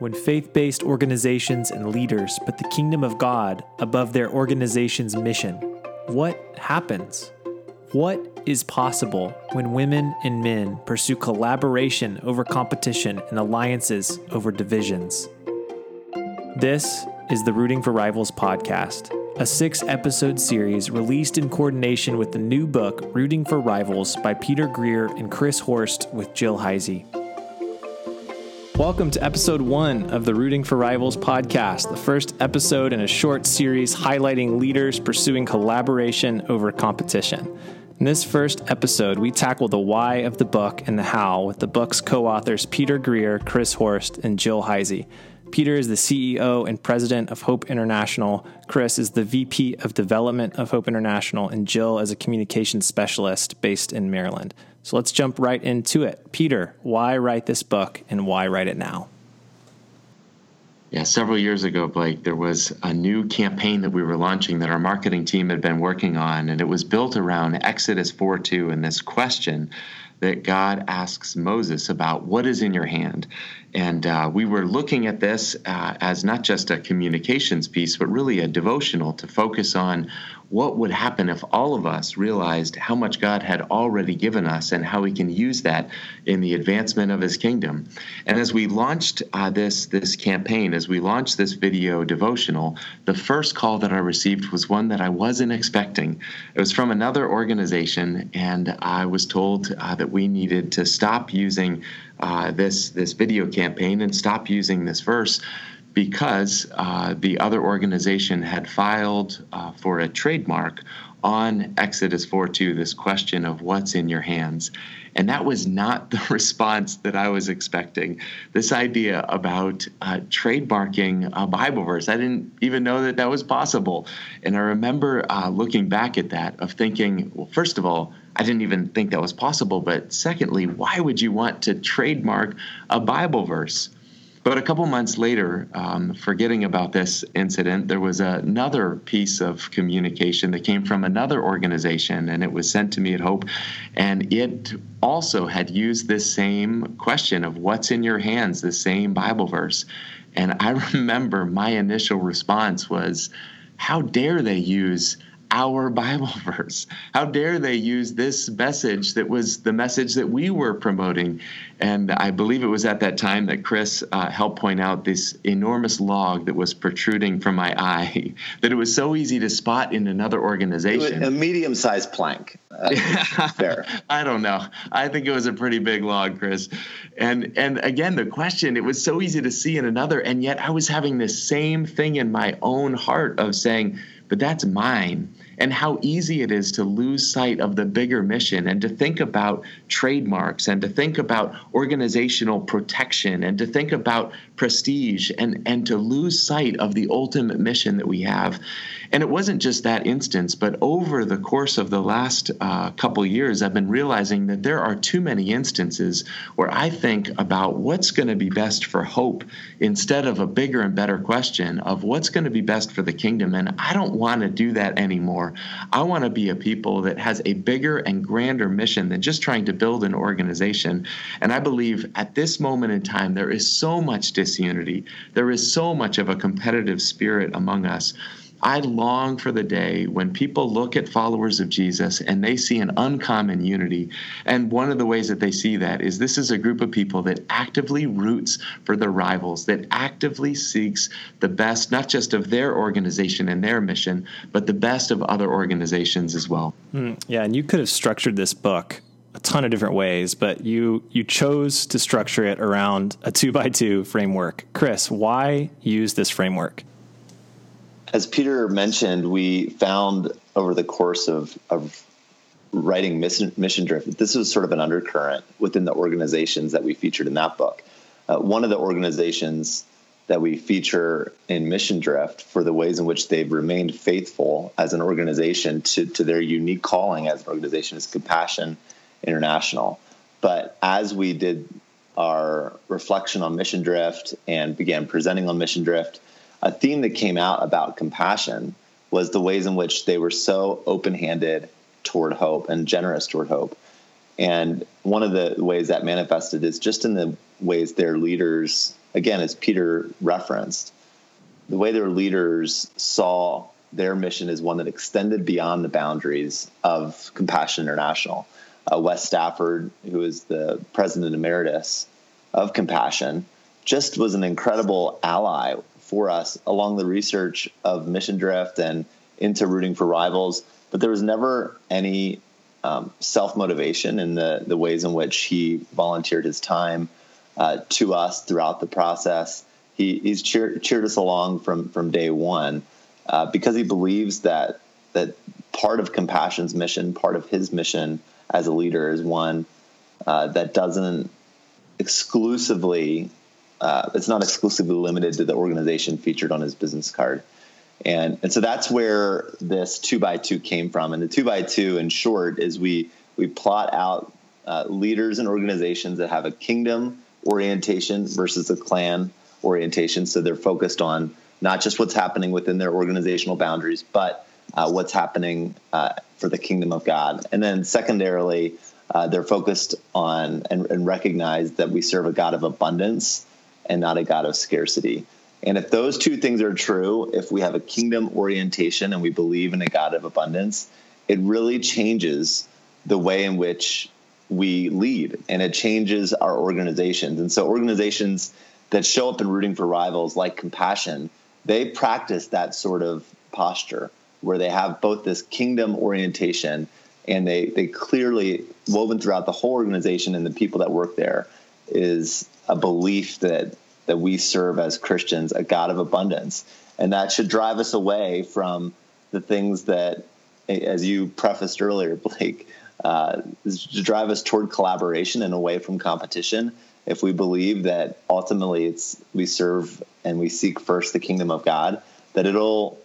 when faith based organizations and leaders put the kingdom of God above their organization's mission? What happens? What is possible when women and men pursue collaboration over competition and alliances over divisions? This is the Rooting for Rivals podcast, a six episode series released in coordination with the new book, Rooting for Rivals by Peter Greer and Chris Horst with Jill Heisey. Welcome to episode one of the Rooting for Rivals podcast, the first episode in a short series highlighting leaders pursuing collaboration over competition. In this first episode, we tackle the why of the book and the how with the book's co authors Peter Greer, Chris Horst, and Jill Heisey. Peter is the CEO and president of Hope International. Chris is the VP of Development of Hope International, and Jill is a communications specialist based in Maryland. So let's jump right into it. Peter, why write this book and why write it now? Yeah, several years ago, Blake, there was a new campaign that we were launching that our marketing team had been working on, and it was built around Exodus 4 2 and this question that God asks Moses about what is in your hand. And uh, we were looking at this uh, as not just a communications piece, but really a devotional to focus on what would happen if all of us realized how much God had already given us and how we can use that in the advancement of His kingdom. And as we launched uh, this this campaign, as we launched this video devotional, the first call that I received was one that I wasn't expecting. It was from another organization, and I was told uh, that we needed to stop using uh, this this video campaign and stop using this verse because uh, the other organization had filed uh, for a trademark on Exodus 4:2 this question of what's in your hands. And that was not the response that I was expecting. This idea about uh, trademarking a Bible verse, I didn't even know that that was possible. And I remember uh, looking back at that, of thinking, well, first of all, I didn't even think that was possible. But secondly, why would you want to trademark a Bible verse? But a couple months later, um, forgetting about this incident, there was another piece of communication that came from another organization, and it was sent to me at Hope. And it also had used this same question of what's in your hands, the same Bible verse. And I remember my initial response was, How dare they use our Bible verse? How dare they use this message that was the message that we were promoting? And I believe it was at that time that Chris uh, helped point out this enormous log that was protruding from my eye, that it was so easy to spot in another organization. A medium sized plank. Uh, fair. I don't know. I think it was a pretty big log, Chris. And and again, the question, it was so easy to see in another, and yet I was having this same thing in my own heart of saying, but that's mine and how easy it is to lose sight of the bigger mission and to think about trademarks and to think about organizational protection and to think about prestige and, and to lose sight of the ultimate mission that we have. And it wasn't just that instance, but over the course of the last uh, couple years, I've been realizing that there are too many instances where I think about what's going to be best for hope instead of a bigger and better question of what's going to be best for the kingdom. And I don't want to do that anymore. I want to be a people that has a bigger and grander mission than just trying to build an organization. And I believe at this moment in time, there is so much disunity, there is so much of a competitive spirit among us I long for the day when people look at followers of Jesus and they see an uncommon unity. And one of the ways that they see that is this is a group of people that actively roots for their rivals, that actively seeks the best, not just of their organization and their mission, but the best of other organizations as well. Mm, yeah, and you could have structured this book a ton of different ways, but you you chose to structure it around a two by two framework. Chris, why use this framework? As Peter mentioned, we found over the course of, of writing mission, mission drift, this was sort of an undercurrent within the organizations that we featured in that book. Uh, one of the organizations that we feature in Mission Drift for the ways in which they've remained faithful as an organization to, to their unique calling as an organization is Compassion International. But as we did our reflection on Mission Drift and began presenting on Mission Drift, a theme that came out about compassion was the ways in which they were so open-handed toward hope and generous toward hope. And one of the ways that manifested is just in the ways their leaders, again, as Peter referenced, the way their leaders saw their mission as one that extended beyond the boundaries of Compassion International. Uh, Wes Stafford, who is the president emeritus of Compassion, just was an incredible ally for us along the research of mission drift and into rooting for rivals. But there was never any um, self motivation in the, the ways in which he volunteered his time uh, to us throughout the process. He, he's cheered, cheered us along from, from day one uh, because he believes that that part of Compassion's mission, part of his mission as a leader, is one uh, that doesn't exclusively. Uh, it's not exclusively limited to the organization featured on his business card. And, and so that's where this two by two came from. And the two by two, in short, is we we plot out uh, leaders and organizations that have a kingdom orientation versus a clan orientation. So they're focused on not just what's happening within their organizational boundaries, but uh, what's happening uh, for the kingdom of God. And then secondarily, uh, they're focused on and, and recognize that we serve a God of abundance and not a God of scarcity. And if those two things are true, if we have a kingdom orientation and we believe in a God of abundance, it really changes the way in which we lead and it changes our organizations. And so, organizations that show up in rooting for rivals like Compassion, they practice that sort of posture where they have both this kingdom orientation and they, they clearly woven throughout the whole organization and the people that work there is a belief that that we serve as Christians a God of abundance. And that should drive us away from the things that, as you prefaced earlier, Blake, uh, to drive us toward collaboration and away from competition. If we believe that ultimately it's we serve and we seek first the kingdom of God, that it'll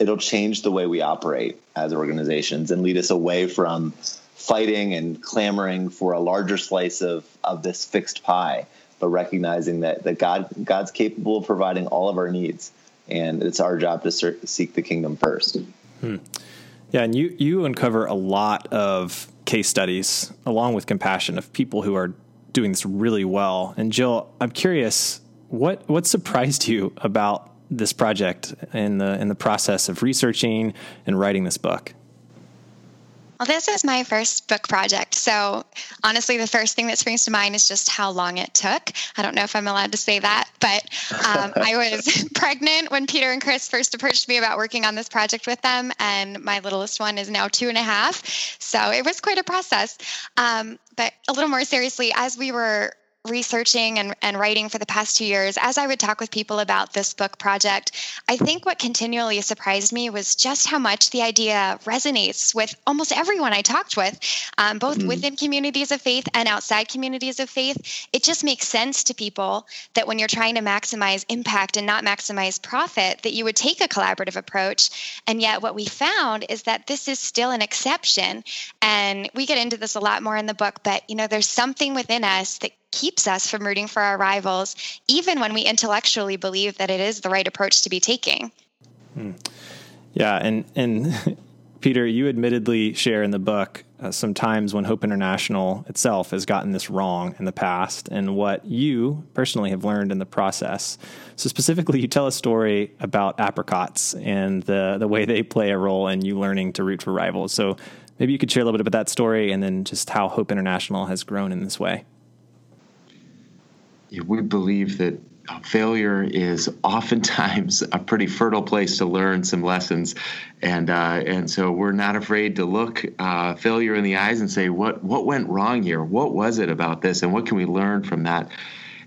it'll change the way we operate as organizations and lead us away from fighting and clamoring for a larger slice of of this fixed pie but recognizing that that God God's capable of providing all of our needs, and it's our job to seek the kingdom first. Hmm. Yeah, and you you uncover a lot of case studies along with compassion of people who are doing this really well. And Jill, I'm curious what what surprised you about this project in the in the process of researching and writing this book? Well, this is my first book project. So, honestly, the first thing that springs to mind is just how long it took. I don't know if I'm allowed to say that, but um, I was pregnant when Peter and Chris first approached me about working on this project with them. And my littlest one is now two and a half. So, it was quite a process. Um, but a little more seriously, as we were researching and, and writing for the past two years, as I would talk with people about this book project, I think what continually surprised me was just how much the idea resonates with almost everyone I talked with, um, both mm. within communities of faith and outside communities of faith. It just makes sense to people that when you're trying to maximize impact and not maximize profit, that you would take a collaborative approach. And yet, what we found is that this is still an exception. And we get into this a lot more in the book, but you know, there's something within us that keeps us from rooting for our rivals, even when we intellectually believe that it is the right approach to be taking. Hmm. Yeah, and and Peter, you admittedly share in the book uh, some times when Hope International itself has gotten this wrong in the past, and what you personally have learned in the process. So specifically, you tell a story about apricots and the the way they play a role in you learning to root for rivals. So maybe you could share a little bit about that story, and then just how Hope International has grown in this way we believe that failure is oftentimes a pretty fertile place to learn some lessons, and uh, and so we're not afraid to look uh, failure in the eyes and say what what went wrong here, what was it about this, and what can we learn from that.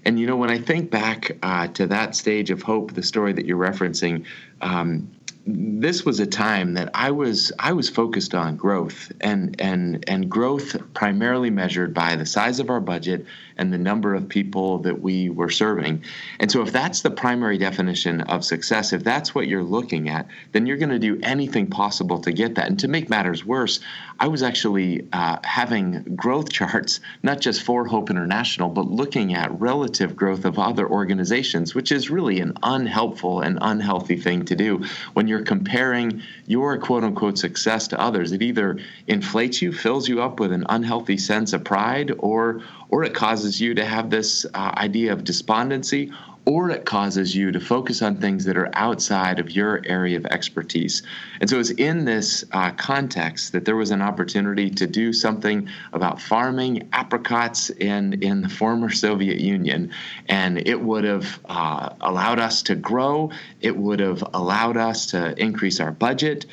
And you know, when I think back uh, to that stage of hope, the story that you're referencing, um, this was a time that I was I was focused on growth. And and and growth primarily measured by the size of our budget and the number of people that we were serving. And so if that's the primary definition of success, if that's what you're looking at, then you're going to do anything possible to get that. And to make matters worse, I was actually uh, having growth charts not just for Hope International, but looking at relative growth of other organizations, which is really an unhelpful and unhealthy thing to do when you're comparing your quote unquote success to others, it either inflates you, fills you up with an unhealthy sense of pride, or or it causes you to have this uh, idea of despondency, or it causes you to focus on things that are outside of your area of expertise. And so it's in this uh, context that there was an opportunity to do something about farming apricots in, in the former Soviet Union. And it would have uh, allowed us to grow, it would have allowed us to increase our budget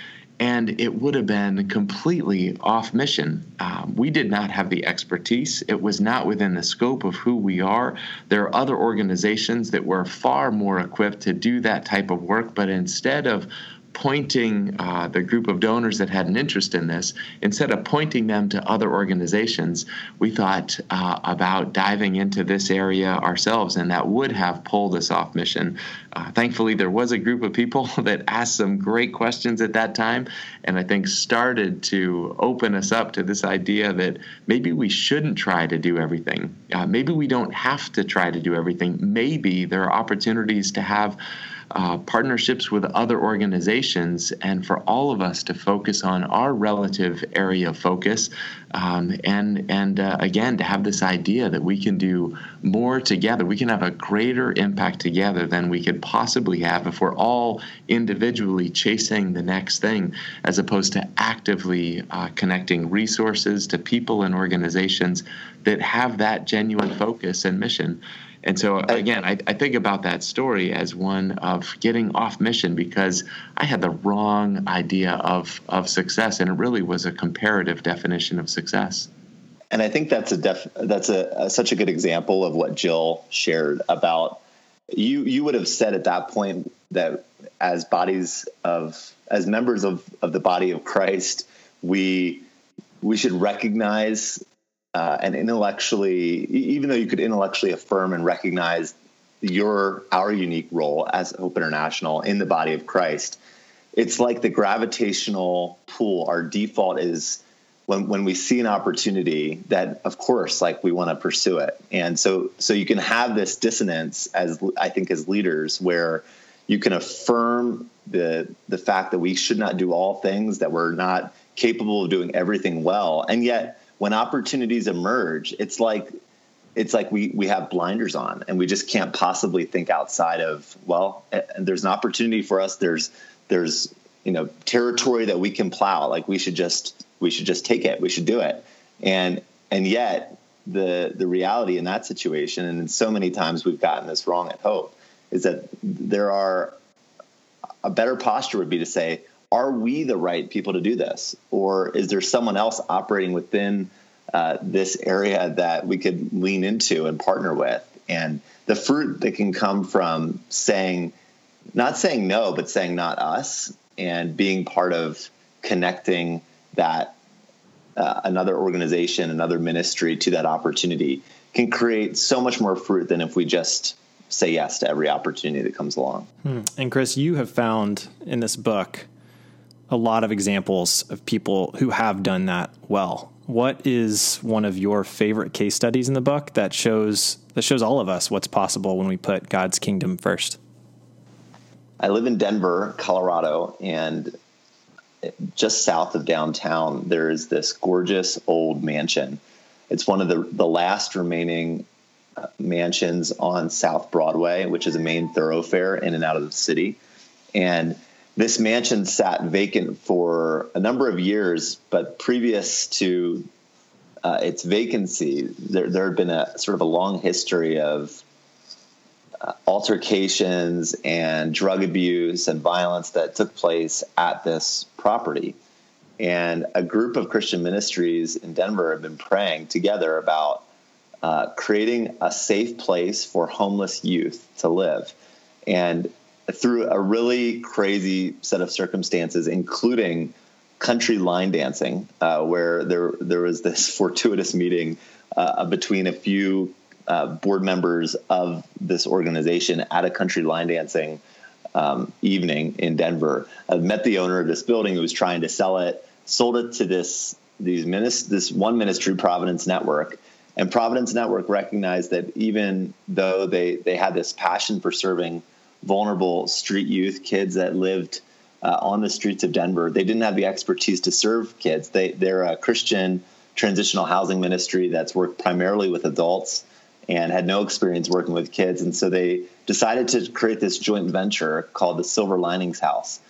and it would have been completely off mission. Um, we did not have the expertise. It was not within the scope of who we are. There are other organizations that were far more equipped to do that type of work, but instead of pointing uh, the group of donors that had an interest in this, instead of pointing them to other organizations, we thought uh, about diving into this area ourselves, and that would have pulled us off mission. Uh, thankfully, there was a group of people that asked some great questions at that time, and I think started to open us up to this idea that maybe we shouldn't try to do everything. Uh, maybe we don't have to try to do everything. Maybe there are opportunities to have uh, partnerships with other organizations, and for all of us to focus on our relative area of focus, um, and and uh, again to have this idea that we can do more together. We can have a greater impact together than we could possibly have if we're all individually chasing the next thing, as opposed to actively uh, connecting resources to people and organizations that have that genuine focus and mission. And so, again, I, I, think about that story as one of getting off mission because I had the wrong idea of, of success, and it really was a comparative definition of success. And I think that's a def, that's a, a such a good example of what Jill shared about you. You would have said at that point that as bodies of as members of, of the body of Christ, we we should recognize uh, and intellectually, even though you could intellectually affirm and recognize your our unique role as Hope International in the body of Christ, it's like the gravitational pull. Our default is when when we see an opportunity that, of course, like we want to pursue it, and so so you can have this dissonance as I think as leaders where you can affirm the the fact that we should not do all things that we're not capable of doing everything well, and yet when opportunities emerge, it's like it's like we we have blinders on and we just can't possibly think outside of well there's an opportunity for us. There's there's you know territory that we can plow. Like we should just we should just take it. We should do it. And and yet the the reality in that situation and so many times we've gotten this wrong at hope is that there are a better posture would be to say are we the right people to do this? Or is there someone else operating within uh, this area that we could lean into and partner with? And the fruit that can come from saying, not saying no, but saying not us, and being part of connecting that uh, another organization, another ministry to that opportunity can create so much more fruit than if we just say yes to every opportunity that comes along. Hmm. And Chris, you have found in this book a lot of examples of people who have done that well. What is one of your favorite case studies in the book that shows that shows all of us what's possible when we put God's kingdom first? I live in Denver, Colorado, and just south of downtown there is this gorgeous old mansion. It's one of the the last remaining uh, mansions on South Broadway, which is a main thoroughfare in and out of the city. And this mansion sat vacant for a number of years, but previous to uh, its vacancy, there, there had been a sort of a long history of uh, altercations and drug abuse and violence that took place at this property. And a group of Christian ministries in Denver have been praying together about uh, creating a safe place for homeless youth to live. And through a really crazy set of circumstances, including country line dancing, uh, where there there was this fortuitous meeting uh, between a few uh, board members of this organization at a country line dancing um, evening in Denver. I met the owner of this building who was trying to sell it, sold it to this these minis- this one ministry, Providence Network. And Providence Network recognized that even though they, they had this passion for serving vulnerable street youth, kids that lived uh, on the streets of Denver. They didn't have the expertise to serve kids. They, they're a Christian transitional housing ministry that's worked primarily with adults and had no experience working with kids. And so they decided to create this joint venture called the Silver Linings House.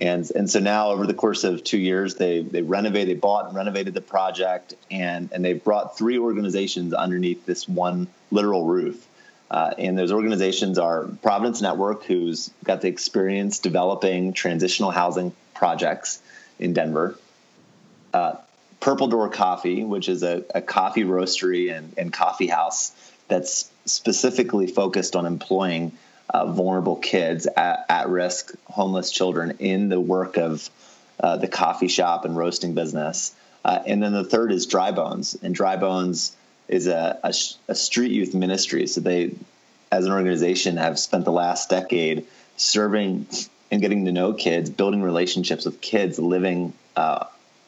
And, and so now over the course of two years, they, they renovated, they bought and renovated the project, and, and they've brought three organizations underneath this one literal roof. Uh, and those organizations are Providence Network, who's got the experience developing transitional housing projects in Denver. Uh, Purple Door Coffee, which is a, a coffee roastery and, and, coffee house that's specifically focused on employing uh, vulnerable kids, at, at, risk, homeless children in the work of uh, the coffee shop and roasting business. Uh, and then the third is Dry Bones. And Dry Bones is a, a, a street youth ministry. So they, as an organization, have spent the last decade serving and getting to know kids, building relationships with kids living uh,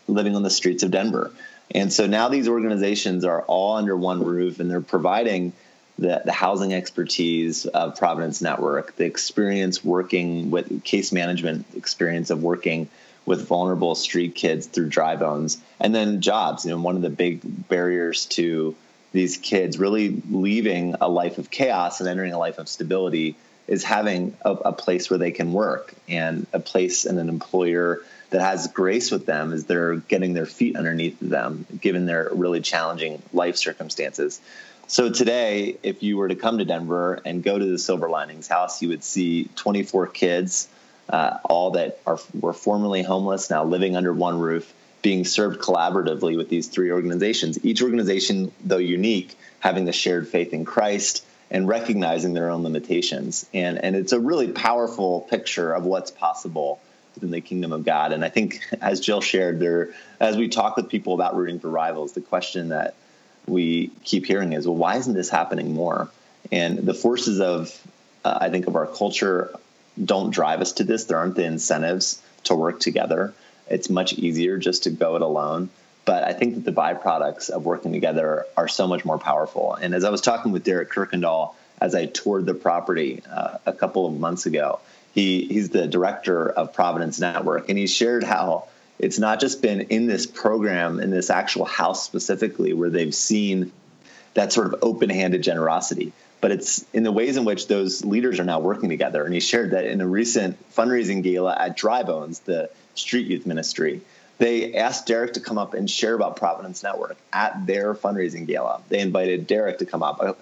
living on the streets of Denver. And so now these organizations are all under one roof, and they're providing the, the housing expertise of Providence Network, the experience working with case management experience of working with vulnerable street kids through dry bones, and then jobs. You know, one of the big barriers to these kids really leaving a life of chaos and entering a life of stability is having a, a, place where they can work. And a place and an employer that has grace with them as they're getting their feet underneath them given their really challenging life circumstances. So today if you were to come to denver and go to the silver linings house you would see 24 kids uh, all that are were formerly homeless now living under one roof being served collaboratively with these three organizations. Each organization, though unique, having the shared faith in Christ and recognizing their own limitations. And, and it's a really powerful picture of what's possible within the kingdom of God. And I think, as Jill shared, there, as we talk with people about rooting for rivals, the question that we keep hearing is, well, why isn't this happening more? And the forces of, uh, I think, of our culture don't drive us to this. There aren't the incentives to work together it's much easier just to go it alone. But I think that the byproducts of working together are so much more powerful. And as I was talking with Derek Kirkendall as I toured the property uh, a couple of months ago, he, he's the director of Providence Network, and he shared how it's not just been in this program, in this actual house specifically, where they've seen that sort of open handed generosity, but it's in the ways in which those leaders are now working together. And he shared that in a recent fundraising gala at Dry Bones, the street youth ministry. They asked Derek to come up and share about Providence Network at their fundraising gala. They invited Derek to come up. Uh,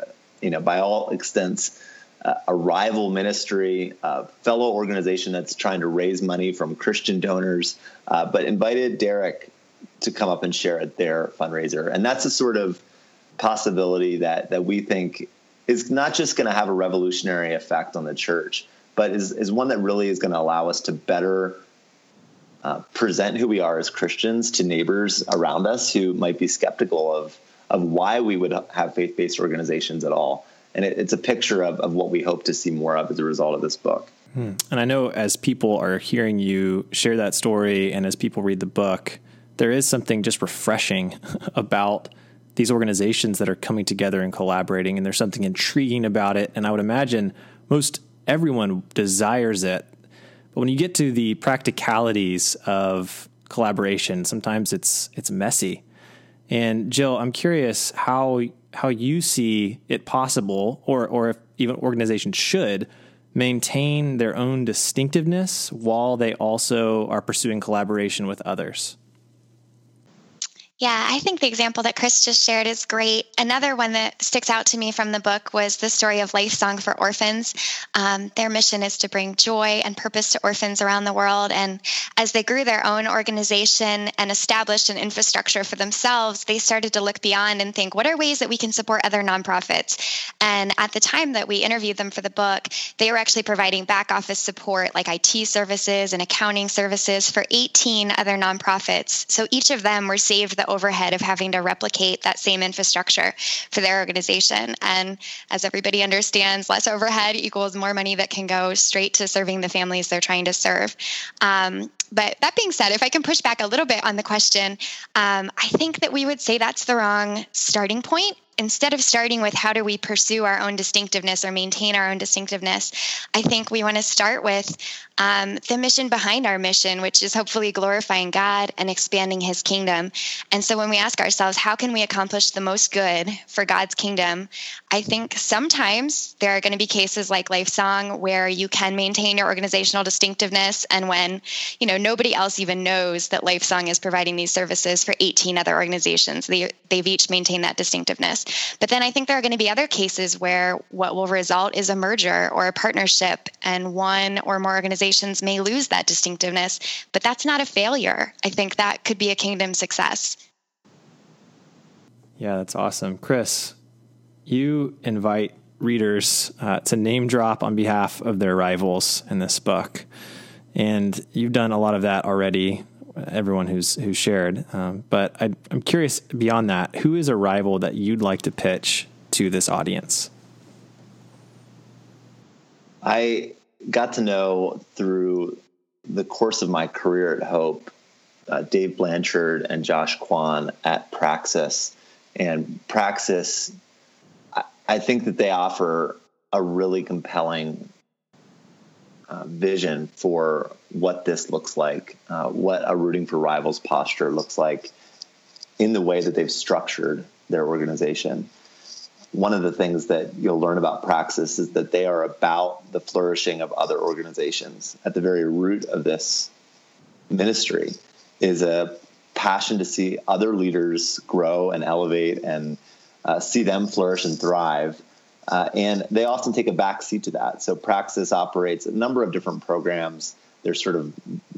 you know, by all extents, uh, a rival ministry, a fellow organization that's trying to raise money from Christian donors, uh, but invited Derek to come up and share at their fundraiser. And that's a sort of possibility that that we think is not just going to have a revolutionary effect on the church, but is, is one that really is going to allow us to better uh, present who we are as Christians to neighbors around us who might be skeptical of of why we would have faith based organizations at all. And it, it's a picture of, of what we hope to see more of as a result of this book. Hmm. And I know as people are hearing you share that story and as people read the book, there is something just refreshing about these organizations that are coming together and collaborating. And there's something intriguing about it. And I would imagine most everyone desires it but when you get to the practicalities of collaboration, sometimes it's it's messy. And Jill, I'm curious how how you see it possible, or or if even organizations should maintain their own distinctiveness while they also are pursuing collaboration with others. Yeah, I think the example that Chris just shared is great. Another one that sticks out to me from the book was the story of Life Song for Orphans. Um, their mission is to bring joy and purpose to orphans around the world. And as they grew their own organization and established an infrastructure for themselves, they started to look beyond and think, what are ways that we can support other nonprofits? And at the time that we interviewed them for the book, they were actually providing back office support like IT services and accounting services for 18 other nonprofits. So each of them were saved the overhead of having to replicate that same infrastructure for their organization. And as everybody understands, less overhead equals more money that can go straight to serving the families they're trying to serve. Um, but that being said, if I can push back a little bit on the question, um, I think that we would say that's the wrong starting point instead of starting with how do we pursue our own distinctiveness or maintain our own distinctiveness, I think we want to start with um, the mission behind our mission, which is hopefully glorifying God and expanding his kingdom. And so when we ask ourselves, how can we accomplish the most good for God's kingdom? I think sometimes there are going to be cases like LifeSong where you can maintain your organizational distinctiveness. And when, you know, nobody else even knows that LifeSong is providing these services for 18 other organizations, they, they've each maintained that distinctiveness. But then I think there are going to be other cases where what will result is a merger or a partnership, and one or more organizations may lose that distinctiveness. But that's not a failure. I think that could be a kingdom success. Yeah, that's awesome. Chris, you invite readers uh, to name drop on behalf of their rivals in this book. And you've done a lot of that already everyone who's who's shared. Um, but I, I'm curious beyond that, who is a rival that you'd like to pitch to this audience? I got to know through the course of my career at Hope, uh, Dave Blanchard and Josh Kwan at Praxis. And Praxis, I, I think that they offer a really compelling uh, vision for what this looks like, uh, what a rooting for rivals posture looks like in the way that they've structured their organization. One of the things that you'll learn about Praxis is that they are about the flourishing of other organizations. At the very root of this ministry is a passion to see other leaders grow and elevate and uh, see them flourish and thrive uh, and they often take a back seat to that. So Praxis operates a number of different programs. Their sort of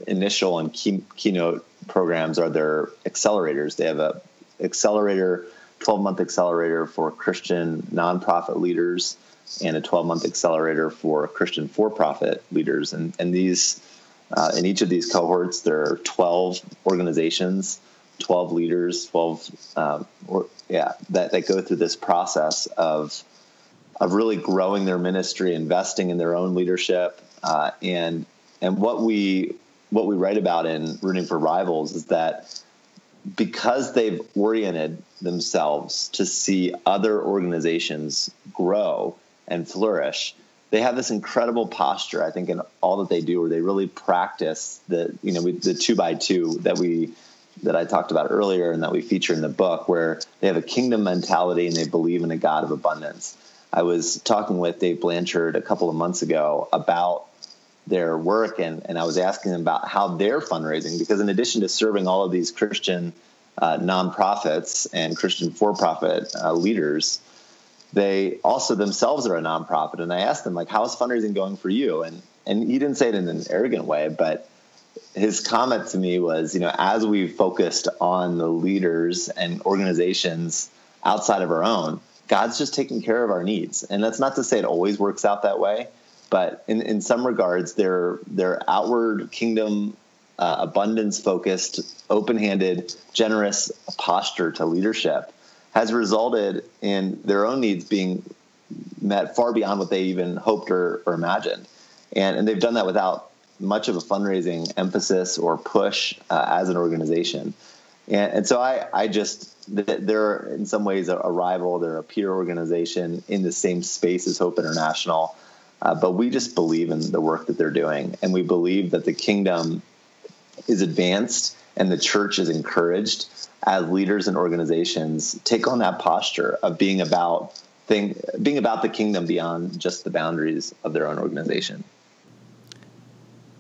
initial and key, keynote programs are their accelerators. They have a accelerator, 12 month accelerator for Christian nonprofit leaders and a 12 month accelerator for Christian for profit leaders. And, and these, uh, in each of these cohorts, there are 12 organizations, 12 leaders, 12, um, or, yeah, that, that go through this process of of really growing their ministry, investing in their own leadership, uh, and and what we what we write about in rooting for rivals is that because they've oriented themselves to see other organizations grow and flourish they have this incredible posture i think in all that they do where they really practice the you know the two by two that we that i talked about earlier and that we feature in the book where they have a kingdom mentality and they believe in a god of abundance I was talking with Dave Blanchard a couple of months ago about their work, and, and I was asking them about how they're fundraising because, in addition to serving all of these Christian uh, nonprofits and Christian for profit uh, leaders, they also themselves are a nonprofit. And I asked them, like, how is fundraising going for you? And, and he didn't say it in an arrogant way, but his comment to me was, you know, as we've focused on the leaders and organizations outside of our own, God's just taking care of our needs. And that's not to say it always works out that way, but in, in some regards, their their outward kingdom uh, abundance focused, open handed, generous posture to leadership has resulted in their own needs being met far beyond what they even hoped or, or imagined. And, and they've done that without much of a fundraising emphasis or push uh, as an organization. And, and so I, I just, they're in some ways a, rival, they're a peer organization in the same space as Hope International. Uh, but we just believe in the work that they're doing. And we believe that the kingdom is advanced and the church is encouraged as leaders and organizations take on that posture of being about thing, being about the kingdom beyond just the boundaries of their own organization.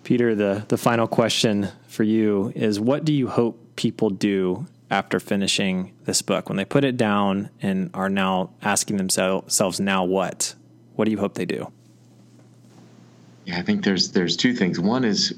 Peter, the, the final question for you is what do you hope people do after finishing this book. When they put it down and are now asking themselves now what? What do you hope they do? Yeah i think there's there's two things. One is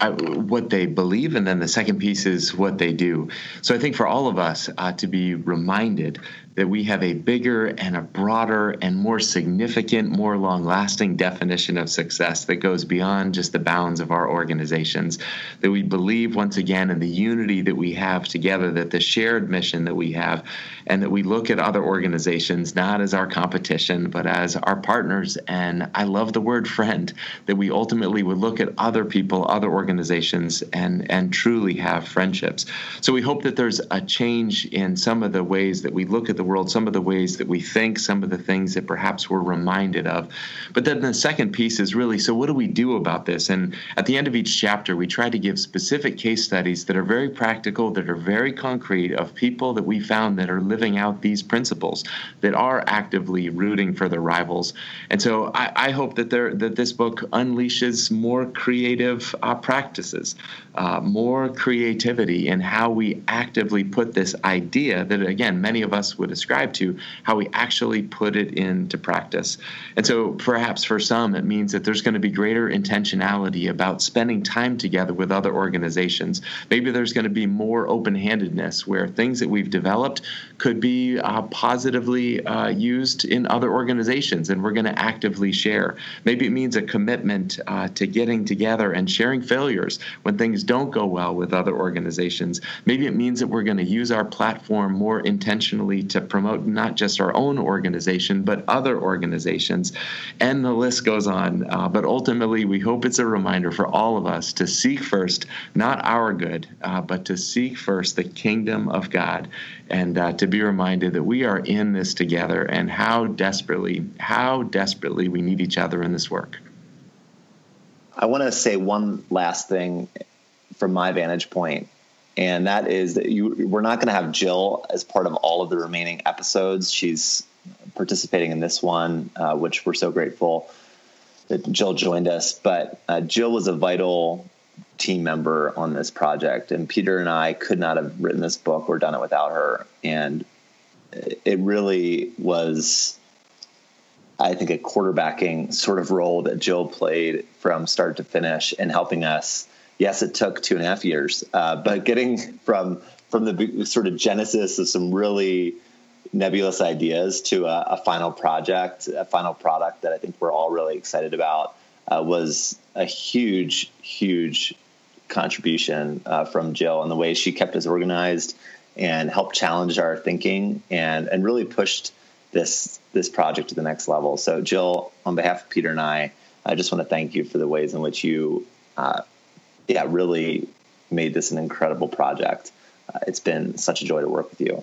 I, what they believe, and then the second piece is what they do. So I think for all of us uh, to be reminded that we have a bigger and a broader and more significant, more long lasting definition of success that goes beyond just the bounds of our organizations. That we believe once again in the unity that we have together, that the shared mission that we have, and that we look at other organizations not as our competition, but as our partners. And I love the word friend, that we ultimately would look at other people, other organizations and, and truly have friendships. So we hope that there's a change in some of the ways that we look at the world, some of the ways that we think, some of the things that perhaps we're reminded of. But then the second piece is really so what do we do about this? And at the end of each chapter, we try to give specific case studies that are very practical, that are very concrete of people that we found that are living out these principles, that are actively rooting for their rivals. And so I, I hope that that this book unleashes more creative uh, practices, uh, more creativity in how we actively put this idea that again many of us would ascribe to, how we actually put it into practice. And so perhaps for some it means that there's going to be greater intentionality about spending time together with other organizations. Maybe there's going to be more open-handedness where things that we've developed could be uh, positively uh, used in other organizations, and we're going to actively share. Maybe it means a commitment uh, to getting together and sharing failures when things don't go well with other organizations. Maybe it means that we're going to use our platform more intentionally to promote not just our own organization, but other organizations. And the list goes on. Uh, but ultimately, we hope it's a reminder for all of us to seek first, not our good, uh, but to seek first the kingdom of God and uh, to be reminded that we are in this together and how desperately, how desperately we need each other in this work. I want to say one last thing from my vantage point, and that is that you we're not going to have Jill as part of all of the remaining episodes. She's participating in this one, uh, which we're so grateful that Jill joined us. But uh, Jill was a vital team member on this project, and Peter and I could not have written this book or done it without her. And it really was, I think, a quarterbacking sort of role that Jill played from start to finish in helping us. Yes, it took two and a half years, uh, but getting from from the sort of genesis of some really nebulous ideas to a, a, final project, a final product that I think we're all really excited about, uh, was a huge, huge contribution uh, from Jill and the way she kept us organized and helped challenge our thinking and and really pushed this this project to the next level. So, Jill, on behalf of Peter and I, I just want to thank you for the ways in which you, uh, yeah, really made this an incredible project. Uh, it's been such a joy to work with you.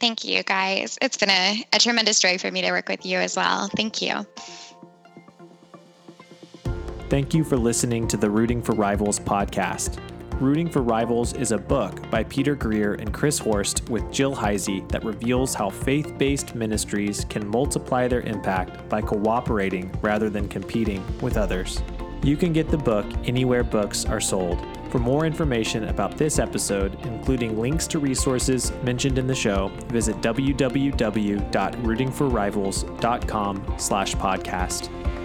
Thank you, guys. It's been a, a tremendous joy for me to work with you as well. Thank you. Thank you for listening to the Rooting for Rivals podcast. Rooting for Rivals is a book by Peter Greer and Chris Horst with Jill Heisey that reveals how faith based ministries can multiply their impact by cooperating rather than competing with others. You can get the book anywhere books are sold. For more information about this episode, including links to resources mentioned in the show, visit www.rootingforrivals.com slash podcast.